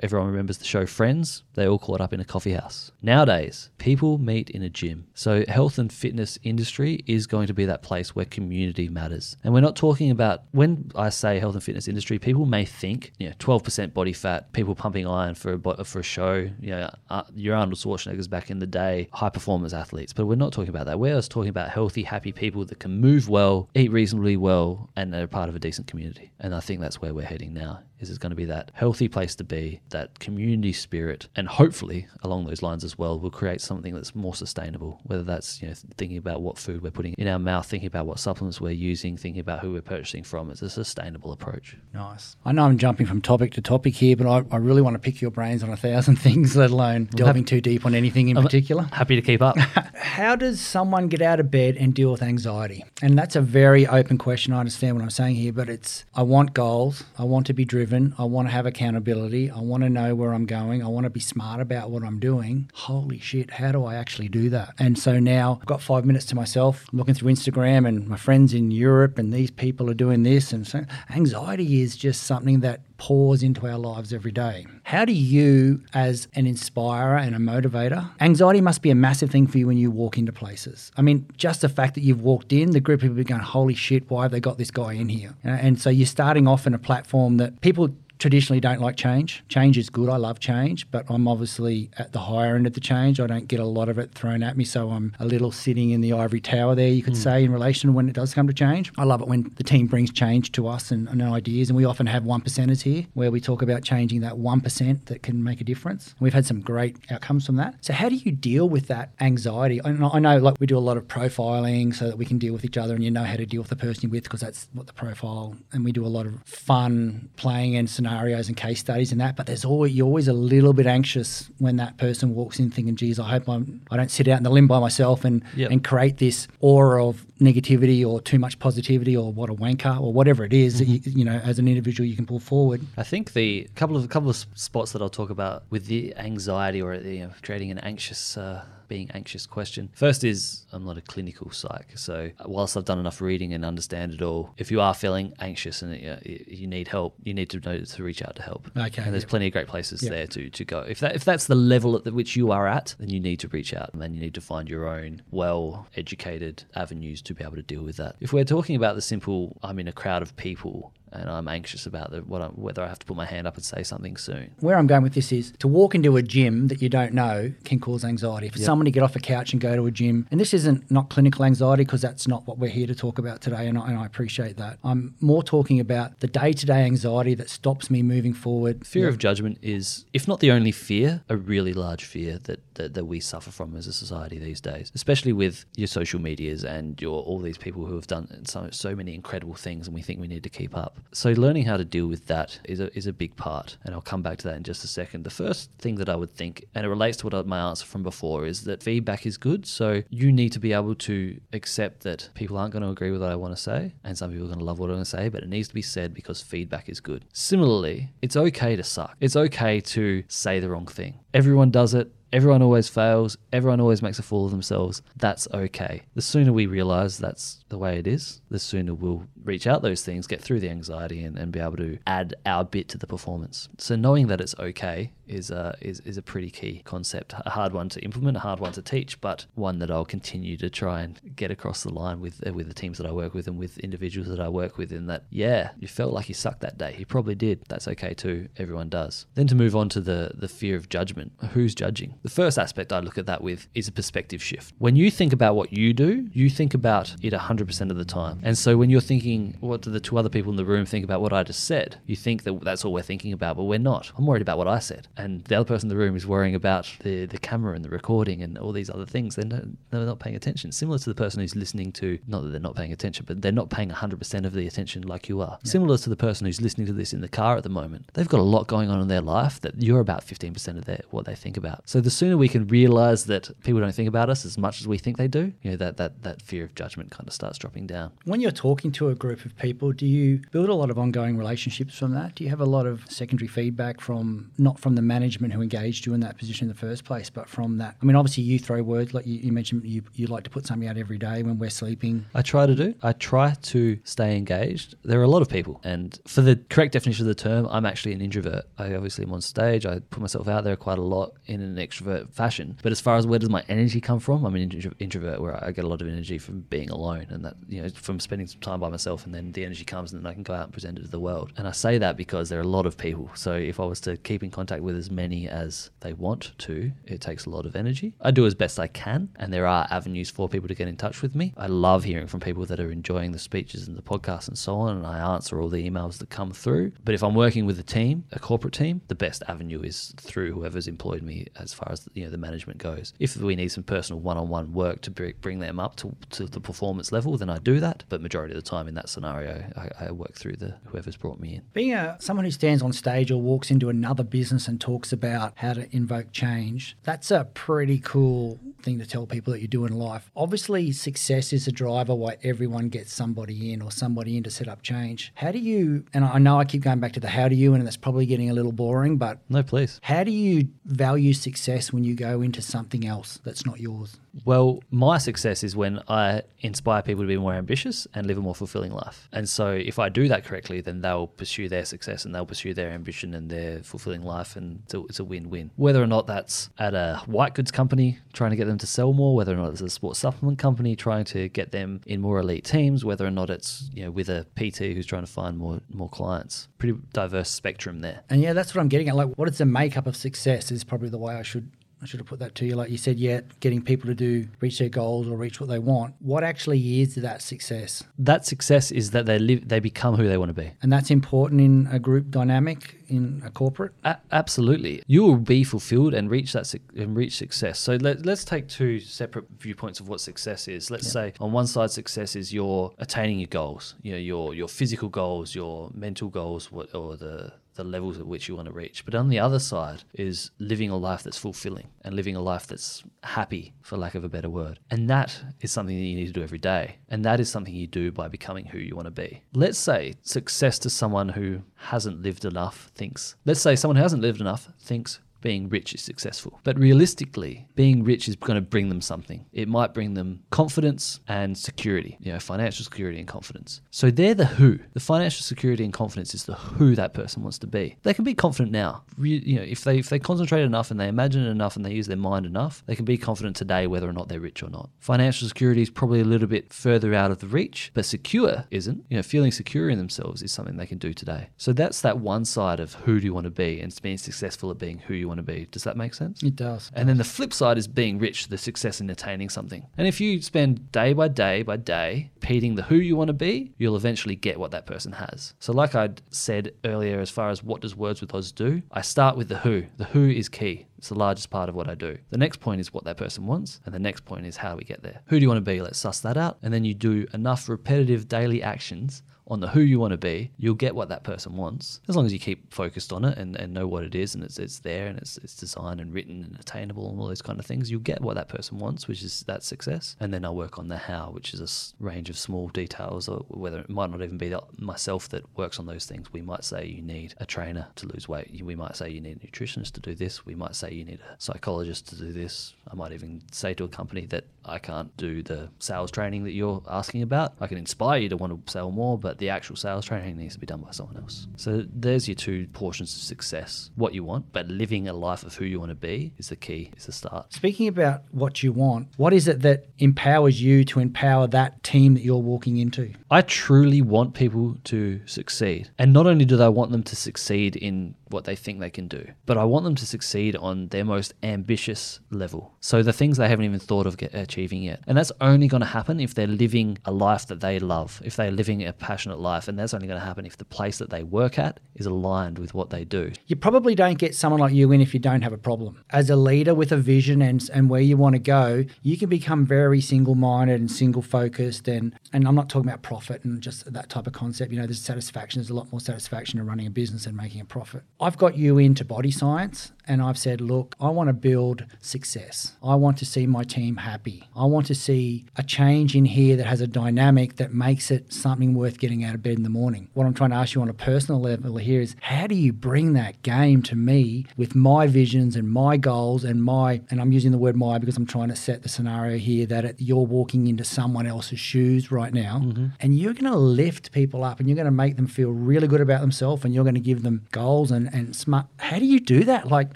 everyone remembers the show Friends. They all caught up in a coffee house. Nowadays, people meet in a gym. So, health and fitness industry is going to be that place where community matters. And we're not talking about, when I say health and fitness industry, people may think, you know, 12% body fat, people pumping iron for a, for a show, you know, uh, your Arnold Schwarzenegger's back in the day, high performance athletes. But we're not talking about that. We're just talking about healthy, happy people that can move well, eat reasonably well, and are part of a decent community. And I think that's where we're heading now. Is it's going to be that healthy place to be, that community spirit, and hopefully along those lines as well, we'll create something that's more sustainable. Whether that's you know thinking about what food we're putting in our mouth, thinking about what supplements we're using, thinking about who we're purchasing from. It's a sustainable approach. Nice. I know I'm jumping from topic to topic here, but I, I really want to pick your brains on a thousand things, let alone delving too deep on anything in particular. Happy to keep up. How does someone get out of bed and deal with anxiety? And that's a very open question. I understand what I'm saying here, but it's I want goals. I want to be driven. I want to have accountability. I want to know where I'm going. I want to be smart about what I'm doing. Holy shit, how do I actually do that? And so now I've got five minutes to myself looking through Instagram and my friends in Europe and these people are doing this. And so anxiety is just something that pours into our lives every day. How do you, as an inspirer and a motivator, anxiety must be a massive thing for you when you walk into places. I mean, just the fact that you've walked in, the group of people are going, holy shit, why have they got this guy in here? And so you're starting off in a platform that people traditionally don't like change. Change is good. I love change, but I'm obviously at the higher end of the change. I don't get a lot of it thrown at me, so I'm a little sitting in the ivory tower there, you could hmm. say, in relation to when it does come to change. I love it when the team brings change to us and, and ideas, and we often have one percenters here where we talk about changing that one percent that can make a difference. We've had some great outcomes from that. So how do you deal with that anxiety? I know, I know like we do a lot of profiling so that we can deal with each other, and you know how to deal with the person you're with because that's what the profile. And we do a lot of fun playing and scenarios and case studies and that. But there's always you're always a little bit anxious when that person walks in, thinking, "Geez, I hope I'm I don't sit out in the limb by myself and Yep. and create this aura of negativity or too much positivity or what a wanker or whatever it is that you, you know as an individual you can pull forward." I think the couple of couple of spots that I'll talk about with the anxiety or the, you know, creating an anxious. Uh, being anxious question. First is I'm not a clinical psych, so whilst I've done enough reading and understand it all, if you are feeling anxious and uh, you need help, you need to know to reach out to help. Okay, and there's yep. plenty of great places Yep. there to, to go. If that if that's the level at the, which you are at, then you need to reach out and then you need to find your own well educated avenues to be able to deal with that. If we're talking about the simple, I'm in a crowd of people and I'm anxious about the, what I, whether I have to put my hand up and say something soon. Where I'm going with this is to walk into a gym that you don't know can cause anxiety. For Yep. someone to get off a couch and go to a gym, and this isn't not clinical anxiety because that's not what we're here to talk about today, and I, and I appreciate that. I'm more talking about the day to day anxiety that stops me moving forward. Fear of judgment is, if not the only fear, a really large fear that, that, that we suffer from as a society these days, especially with your social medias and your all these people who have done so, so many incredible things and we think we need to keep up. So learning how to deal with that is a, is a big part. And I'll come back to that in just a second. The first thing that I would think, and it relates to what my answer from before, is that feedback is good. So you need to be able to accept that people aren't going to agree with what I want to say and some people are going to love what I'm going to say, but it needs to be said because feedback is good. Similarly, it's okay to suck. It's okay to say the wrong thing. Everyone does it. Everyone always fails. Everyone always makes a fool of themselves. That's okay. The sooner we realize that's the way it is, the sooner we'll reach out those things, get through the anxiety, and, and be able to add our bit to the performance. So knowing that it's okay is a, is, is a pretty key concept. A hard one to implement, a hard one to teach, but one that I'll continue to try and get across the line with uh, with the teams that I work with and with individuals that I work with. In that, yeah, you felt like you sucked that day. You probably did. That's okay too. Everyone does. Then to move on to the the fear of judgment. Who's judging? The first aspect I look at that with is a perspective shift. When you think about what you do, you think about it a 100% of the time. And so when you're thinking, what do the two other people in the room think about what I just said? You think that that's all we're thinking about, but we're not. I'm worried about what I said. And the other person in the room is worrying about the, the camera and the recording and all these other things. They're, no, they're not paying attention. Similar to the person who's listening to, not that they're not paying attention, but they're not paying 100% of the attention like you are. Similar to the person who's listening to this in the car at the moment. They've got a lot going on in their life that you're about 15% of their, what they think about. So the sooner we can realize that people don't think about us as much as we think they do, you know, that, that, that fear of judgment kind of starts dropping down. When you're talking to a group of people, do you build a lot of ongoing relationships from that? Do you have a lot of secondary feedback from not from the management who engaged you in that position in the first place, but from that? I mean, obviously you throw words like you, you mentioned you, you like to put something out every day when we're sleeping. I try to do. I try to stay engaged. There are a lot of people, and for the correct definition of the term, I'm actually an introvert. I obviously am on stage. I put myself out there quite a lot in an extrovert fashion. But as far as where does my energy come from, I'm an intro- introvert where I get a lot of energy from being alone, and that you know from spending some time by myself, and then the energy comes, and then I can go out and present it to the world. And I say that because there are a lot of people. So if I was to keep in contact with as many as they want to, it takes a lot of energy. I do as best I can, and there are avenues for people to get in touch with me. I love hearing from people that are enjoying the speeches and the podcast and so on, and I answer all the emails that come through. But if I'm working with a team, a corporate team, the best avenue is through whoever's employed me as far as you know the management goes. If we need some personal one-on-one work to bring them up to, to the performance level, then I do that. But majority of the time in that scenario, I, I work through the whoever's brought me in. Being a someone who stands on stage or walks into another business and talks about how to invoke change, that's a pretty cool thing to tell people that you do in life. Obviously, success is a driver why everyone gets somebody in or somebody in to set up change. How do you, and I know I keep going back to the how do you, and that's probably getting a little boring, but No, please. how do you value success when you go into something else that's not yours? Well, my success is when I inspire people to be more ambitious and live a more fulfilling life. And so, if I do that correctly, then they'll pursue their success and they'll pursue their ambition and their fulfilling life. And it's a, win win. Whether or not that's at a white goods company trying to get them to sell more, whether or not it's a sports supplement company trying to get them in more elite teams, whether or not it's you know with a PT who's trying to find more more clients. Pretty diverse spectrum there. And yeah, that's what I'm getting at. Like, what is the makeup of success is probably the way I should. I should have put that to you. Like you said, yeah, getting people to do reach their goals or reach what they want. What actually is that success? That success is that they live, they become who they want to be. And that's important in a group dynamic in a corporate. A- absolutely, you will be fulfilled and reach that suc and reach success. So let, let's take two separate viewpoints of what success is. Let's say on one side, success is your attaining your goals, you know, your your physical goals, your mental goals, what or the the levels at which you want to reach. But on the other side is living a life that's fulfilling and living a life that's happy, for lack of a better word. And that is something that you need to do every day. And that is something you do by becoming who you want to be. Let's say success to someone who hasn't lived enough thinks, let's say someone who hasn't lived enough thinks being rich is successful. But realistically, being rich is going to bring them something. It might bring them confidence and security, you know, financial security and confidence. So they're the who. The financial security and confidence is the who that person wants to be. They can be confident now. You know, if they if they concentrate enough and they imagine enough and they use their mind enough, they can be confident today whether or not they're rich or not. Financial security is probably a little bit further out of the reach, but secure isn't. You know, feeling secure in themselves is something they can do today. So that's that one side of who do you want to be and being successful at being who you want to be. Does that make sense? It does. And then the flip side is being rich, the success in attaining something. And if you spend day by day by day repeating the who you want to be, you'll eventually get what that person has. So, like I said earlier, as far as what does Words with Oz do, I start with the who. The who is key. It's the largest part of what I do. The next point is what that person wants, and the next point is how do we get there. Who do you want to be? Let's suss that out. And then you do enough repetitive daily actions on the who you want to be, you'll get what that person wants. As long as you keep focused on it and, and know what it is and it's, it's there and it's, it's designed and written and attainable and all those kind of things, you'll get what that person wants, which is that success. And then I'll work on the how, which is a range of small details, or whether it might not even be myself that works on those things. We might say you need a trainer to lose weight. We might say you need a nutritionist to do this. We might say you need a psychologist to do this. I might even say to a company that I can't do the sales training that you're asking about. I can inspire you to want to sell more, but the actual sales training needs to be done by someone else. So there's your two portions of success what you want, but living a life of who you want to be is the key, is the start. Speaking about what you want, what is it that empowers you to empower that team that you're walking into? I truly want people to succeed. And not only do I want them to succeed in what they think they can do, but I want them to succeed on their most ambitious level. So the things they haven't even thought of achieving yet. And that's only going to happen if they're living a life that they love, if they're living a passionate life. And that's only going to happen if the place that they work at is aligned with what they do. You probably don't get someone like you in if you don't have a problem. As a leader with a vision and, and where you want to go, you can become very single minded and single focused. And, and I'm not talking about profit and just that type of concept. You know, there's satisfaction, there's a lot more satisfaction in running a business and making a profit. I've got you into body science and I've said, look, I want to build success. I want to see my team happy. I want to see a change in here that has a dynamic that makes it something worth getting out of bed in the morning. What I'm trying to ask you on a personal level here is how do you bring that game to me with my visions and my goals and my, and I'm using the word my because I'm trying to set the scenario here that it, you're walking into someone else's shoes right now mm-hmm. and you're going to lift people up and you're going to make them feel really good about themselves and you're going to give them goals and, and smart. How do you do that? Like,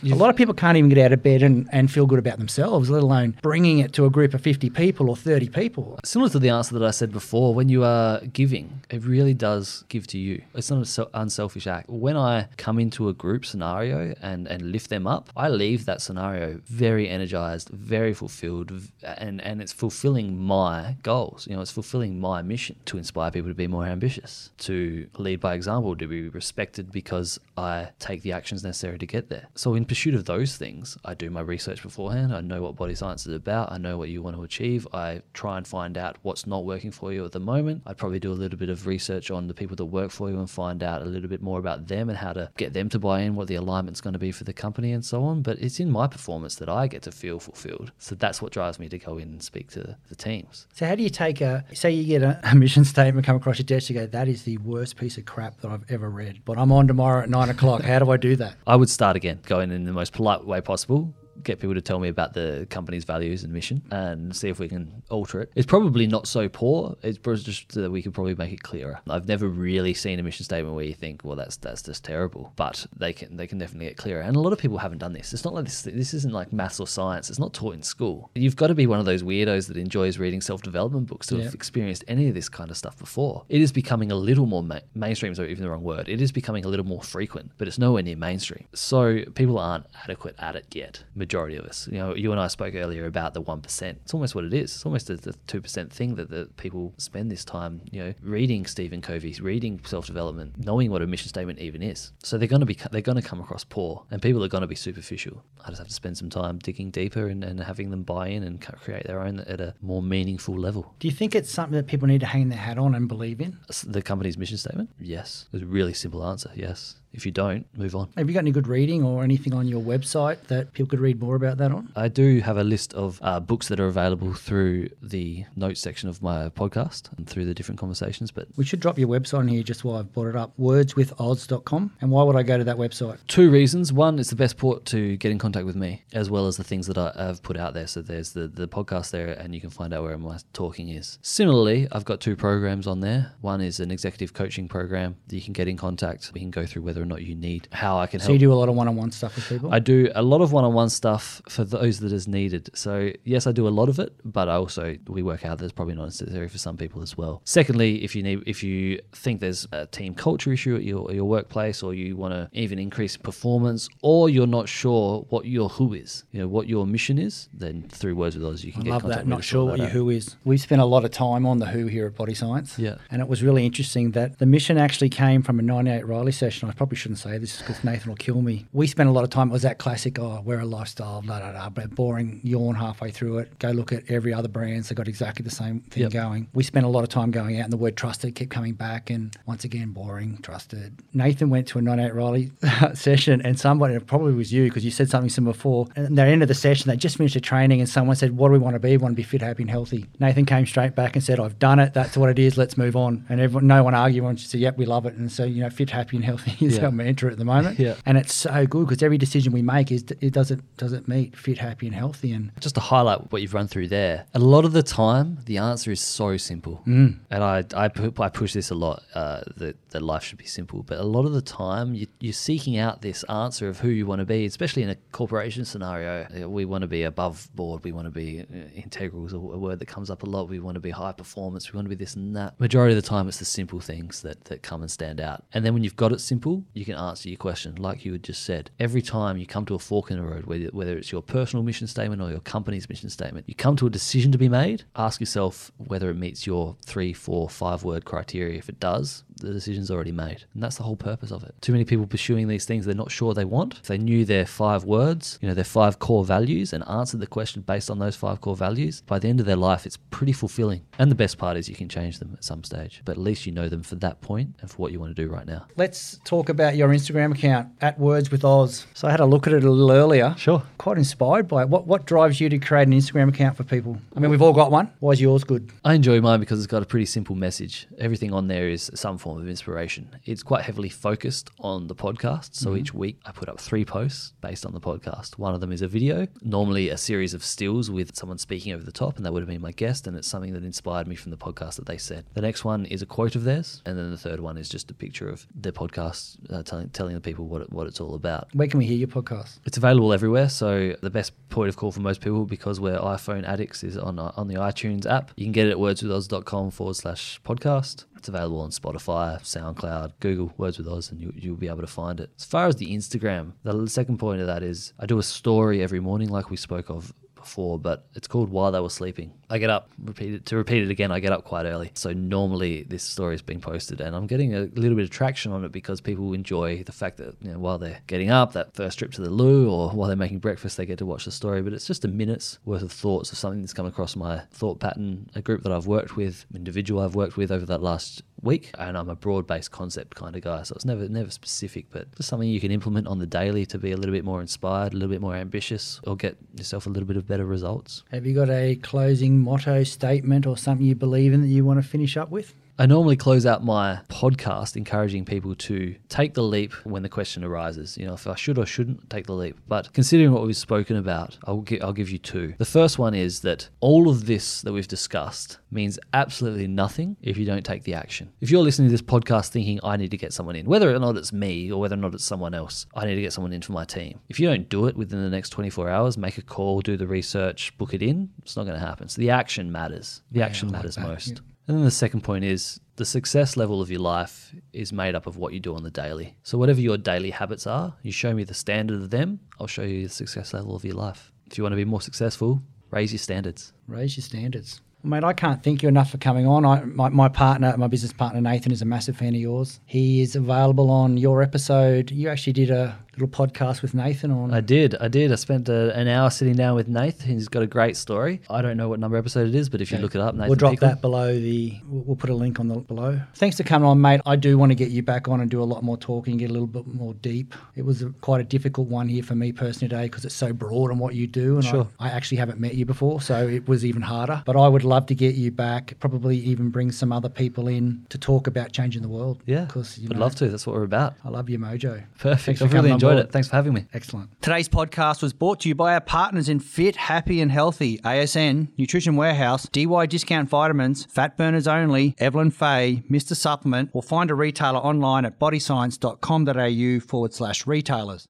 a lot of people can't even get out of bed and, and feel good about themselves, let alone bringing it to a group of 50 people or 30 people. Similar to the answer that I said before, when you are giving, it really does give to you. It's not an unselfish act. When I come into a group scenario and, and lift them up, I leave that scenario very energized, very fulfilled, and, and it's fulfilling my goals. You know, it's fulfilling my mission to inspire people to be more ambitious, to lead by example, to be respected because I take the actions necessary to get there. So, in pursuit of those things, I do my research beforehand. I know what body science is about. I know what you want to achieve. I try and find out what's not working for you at the moment. I'd probably do a little bit of research on the people that work for you and find out a little bit more about them and how to get them to buy in, what the alignment's going to be for the company and so on. But it's in my performance that I get to feel fulfilled. So that's what drives me to go in and speak to the teams. So, how do you take a, say, you get a, mission statement come across your desk, you go, that is the worst piece of crap that I've ever read, but I'm on tomorrow at nine o'clock. How do I do that? I would start again, go in the most polite way possible get people to tell me about the company's values and mission and see if we can alter it. It's probably not so poor. It's just that we could probably make it clearer. I've never really seen a mission statement where you think, well, that's that's just terrible. But they can they can definitely get clearer. And a lot of people haven't done this. It's not like this. This isn't like maths or science. It's not taught in school. You've got to be one of those weirdos that enjoys reading self development books to yeah. have experienced any of this kind of stuff before. It is becoming a little more ma- mainstream. Is even the wrong word. It is becoming a little more frequent, but it's nowhere near mainstream. So people aren't adequate at it yet. Majority of us. You know, you and I spoke earlier about the 1%. It's almost what it is. It's almost a, the 2% thing that the people spend this time, you know, reading Stephen Covey, reading self-development, knowing what a mission statement even is. So they're going to be they're going to come across poor and people are going to be superficial. I just have to spend some time digging deeper and, and having them buy in and create their own at a more meaningful level. Do you think it's something that people need to hang their hat on and believe in? The company's mission statement? Yes. It's a really simple answer. Yes. If you don't, move on. Have you got any good reading or anything on your website that people could read more about that on? I do have a list of uh, books that are available through the notes section of my podcast and through the different conversations. But We should drop your website in here just while I've brought it up wordswithoz.com. And why would I go to that website? two reasons. One, it's the best port to get in contact with me, as well as the things that I have put out there. So there's the, the podcast there, and you can find out where my talking is. Similarly, I've got two programs on there. One is an executive coaching program that you can get in contact. We can go through whether or not you need how I can So help. So you do a lot of one on one stuff with people? I do a lot of one-on-one stuff for those that is needed. So yes, I do a lot of it, but I also we work out that it's probably not necessary for some people as well. Secondly, if you need if you think there's a team culture issue at your your workplace, or you want to even increase performance, or you're not sure what your who is, you know what your mission is, then through Words with Oz you can I get love contact that. Not sure what your who is. We've spent a lot of time on the who here at Body Science. Yeah. And it was really interesting that the mission actually came from a 98 Riley session. I probably shouldn't say this because Nathan will kill me. We spent a lot of time, it was that classic, oh, we're a lifestyle, blah, blah, blah, but boring yawn halfway through it. Go look at every other brands They got exactly the same thing Yep. going. We spent a lot of time going out and the word trusted kept coming back. And once again, boring, trusted. Nathan went to a 98 Riley session and somebody, it probably was you because you said something similar before. And at the end of the session, they just finished the training and someone said, What do we want to be? We want to be fit, happy, and healthy. Nathan came straight back and said, I've done it. That's what it is. Let's move on. And everyone, no one argued. Everyone said, Yep, we love it. And so, you know, fit, happy, and healthy is Yeah. our mantra at the moment. Yeah. And it's so good because every decision we make is, it does it, does it meet fit, happy, and healthy? And just to highlight what you've run through there, a lot of the time the answer is so simple, Mm. and I I, I push this a lot uh, that that life should be simple. But a lot of the time you, you're seeking out this answer of who you want to be, especially in a corporation scenario. We want to be above board. We want to be uh, integral is a, a word that comes up a lot. We want to be high performance. We want to be this and that. Majority of the time, it's the simple things that that come and stand out. And then when you've got it simple, you can answer your question like you had just said. Every time you come to a fork in the road, whether, whether it's your personal mission statement or your company's mission statement, you come to a decision to be made. Ask yourself whether it meets your three, four, five word criteria. If it does, the decision's already made. And that's the whole purpose of it. Too many people pursuing these things they're not sure they want. If they knew their five words, you know, their five core values and answered the question based on those five core values, by the end of their life, it's pretty fulfilling. And the best part is you can change them at some stage. But at least you know them for that point and for what you want to do right now. let's talk about your Instagram account at Words with Oz. So I had a look at it a little earlier. Sure. Quite inspired by it. What, what drives you to create an Instagram account for people? I mean, we've all got one. Why is yours good? I enjoy mine because it's got a pretty simple message. Everything on there is some form of inspiration. It's quite heavily focused on the podcast. So mm-hmm. each week I put up three posts based on the podcast. One of them is a video, normally a series of stills with someone speaking over the top, and that would have been my guest. And it's something that inspired me from the podcast that they said. The next one is a quote of theirs. And then the third one is just a picture of their podcast uh, telling, telling the people what, it, what it's all about. Where can we hear your podcast? It's available everywhere. So the best point of call for most people, because we're iPhone addicts, is on uh, on the iTunes app. You can get it at wordswithoz.com forward slash podcast. It's available on Spotify, SoundCloud, Google Words with Oz, and you, you'll be able to find it. As far as the Instagram, the second point of that is I do a story every morning, like we spoke of before, but it's called While They Were Sleeping. I get up, repeat it to repeat it again, I get up quite early. So normally this story is being posted and I'm getting a little bit of traction on it because people enjoy the fact that, you know, while they're getting up, that first trip to the loo or while they're making breakfast, they get to watch the story. But it's just a minute's worth of thoughts of something that's come across my thought pattern, a group that I've worked with, individual I've worked with over that last week. And I'm a broad based concept kind of guy. So it's never never specific, but just something you can implement on the daily to be a little bit more inspired, a little bit more ambitious, or get yourself a little bit of better results. Have you got a closing motto, statement, or something you believe in that you want to finish up with? I normally close out my podcast encouraging people to take the leap when the question arises. You know, if I should or shouldn't take the leap. But considering what we've spoken about, I'll, gi- I'll give you two. The first one is that all of this that we've discussed means absolutely nothing if you don't take the action. If you're listening to this podcast thinking, I need to get someone in, whether or not it's me or whether or not it's someone else, I need to get someone in for my team. If you don't do it within the next 24 hours, make a call, do the research, book it in, it's not going to happen. So the action matters. The action like matters that, most. yeah. And then the second point is the success level of your life is made up of what you do on the daily. So, whatever your daily habits are, you show me the standard of them, I'll show you the success level of your life. If you want to be more successful, raise your standards. Raise your standards. Mate, I can't thank you enough for coming on. I, my, my partner, my business partner Nathan, is a massive fan of yours. He is available on your episode. You actually did a little podcast with Nathan on. I did. I did. I spent uh an hour sitting down with Nathan. He's got a great story. I don't know what number episode it is, but if you look it up, Nathan we'll drop Pickle, that below the. We'll, we'll put a link on the below. Thanks for coming on, mate. I do want to get you back on and do a lot more talking, get a little bit more deep. It was a, quite a difficult one here for me personally today because it's so broad on what you do, and Sure. I, I actually haven't met you before, so it was even harder. But I would love to get you back. Probably even bring some other people in to talk about changing the world. Yeah, because you would love to. That's what we're about. I love your mojo. Perfect. I've really enjoyed board. it. Thanks for having me. Excellent. Today's podcast was brought to you by our partners in Fit, Happy and Healthy, ASN, Nutrition Warehouse, DY Discount Vitamins, Fat Burners Only, Evelyn Faye, Mr. Supplement, or find a retailer online at bodyscience.com.au forward slash retailers.